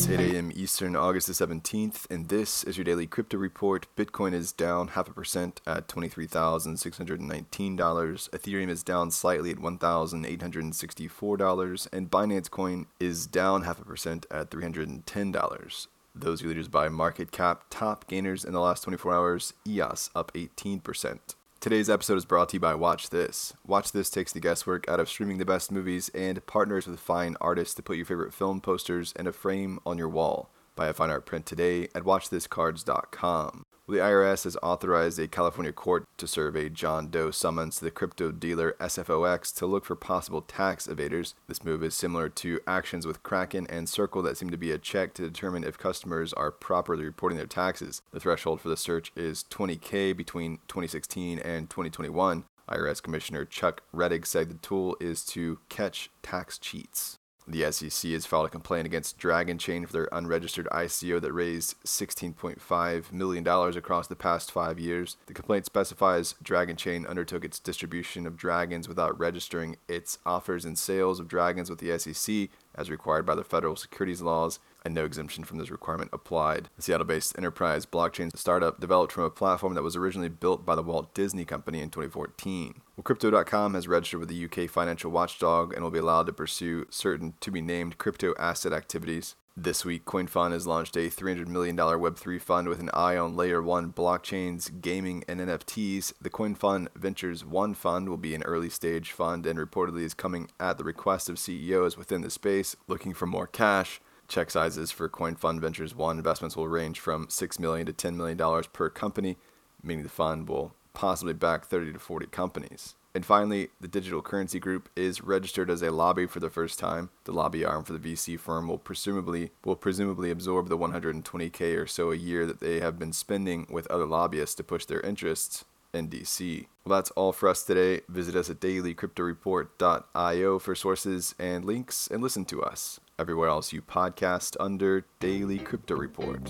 It's 8 a.m. Eastern, August the 17th, and this is your daily crypto report. Bitcoin is down half a percent at $23,619. Ethereum is down slightly at $1,864, and Binance Coin is down half a percent at $310. Those are leaders by market cap. Top gainers in the last 24 hours EOS up 18%. Today's episode is brought to you by Watch This. Watch This takes the guesswork out of streaming the best movies and partners with fine artists to put your favorite film posters in a frame on your wall. Buy a fine art print today at watchthiscards.com. The IRS has authorized a California court to serve a John Doe summons to the crypto dealer SFOX to look for possible tax evaders. This move is similar to actions with Kraken and Circle that seem to be a check to determine if customers are properly reporting their taxes. The threshold for the search is 20K between 2016 and 2021. IRS Commissioner Chuck Rettig said the tool is to catch tax cheats. The SEC has filed a complaint against Dragonchain for their unregistered ICO that raised $16.5 million across the past five years. The complaint specifies Dragonchain undertook its distribution of dragons without registering its offers and sales of dragons with the SEC as required by the federal securities laws and no exemption from this requirement applied. The Seattle based enterprise blockchain startup developed from a platform that was originally built by the Walt Disney Company in 2014. Well, Crypto.com has registered with the UK financial watchdog and will be allowed to pursue certain to be named crypto asset activities. This week, CoinFund has launched a $300 million Web3 fund with an eye on Layer 1 blockchains, gaming, and NFTs. The CoinFund Ventures 1 fund will be an early stage fund and reportedly is coming at the request of CEOs within the space looking for more cash. Check sizes for CoinFund Ventures 1 investments will range from 6 million to $10 million per company, meaning the fund will possibly back 30 to 40 companies. And finally, the Digital Currency Group is registered as a lobby for the first time. The lobby arm for the VC firm will presumably will presumably absorb the 120k or so a year that they have been spending with other lobbyists to push their interests in DC. Well, that's all for us today. Visit us at dailycryptoreport.io for sources and links and listen to us everywhere else you podcast under Daily Crypto Report.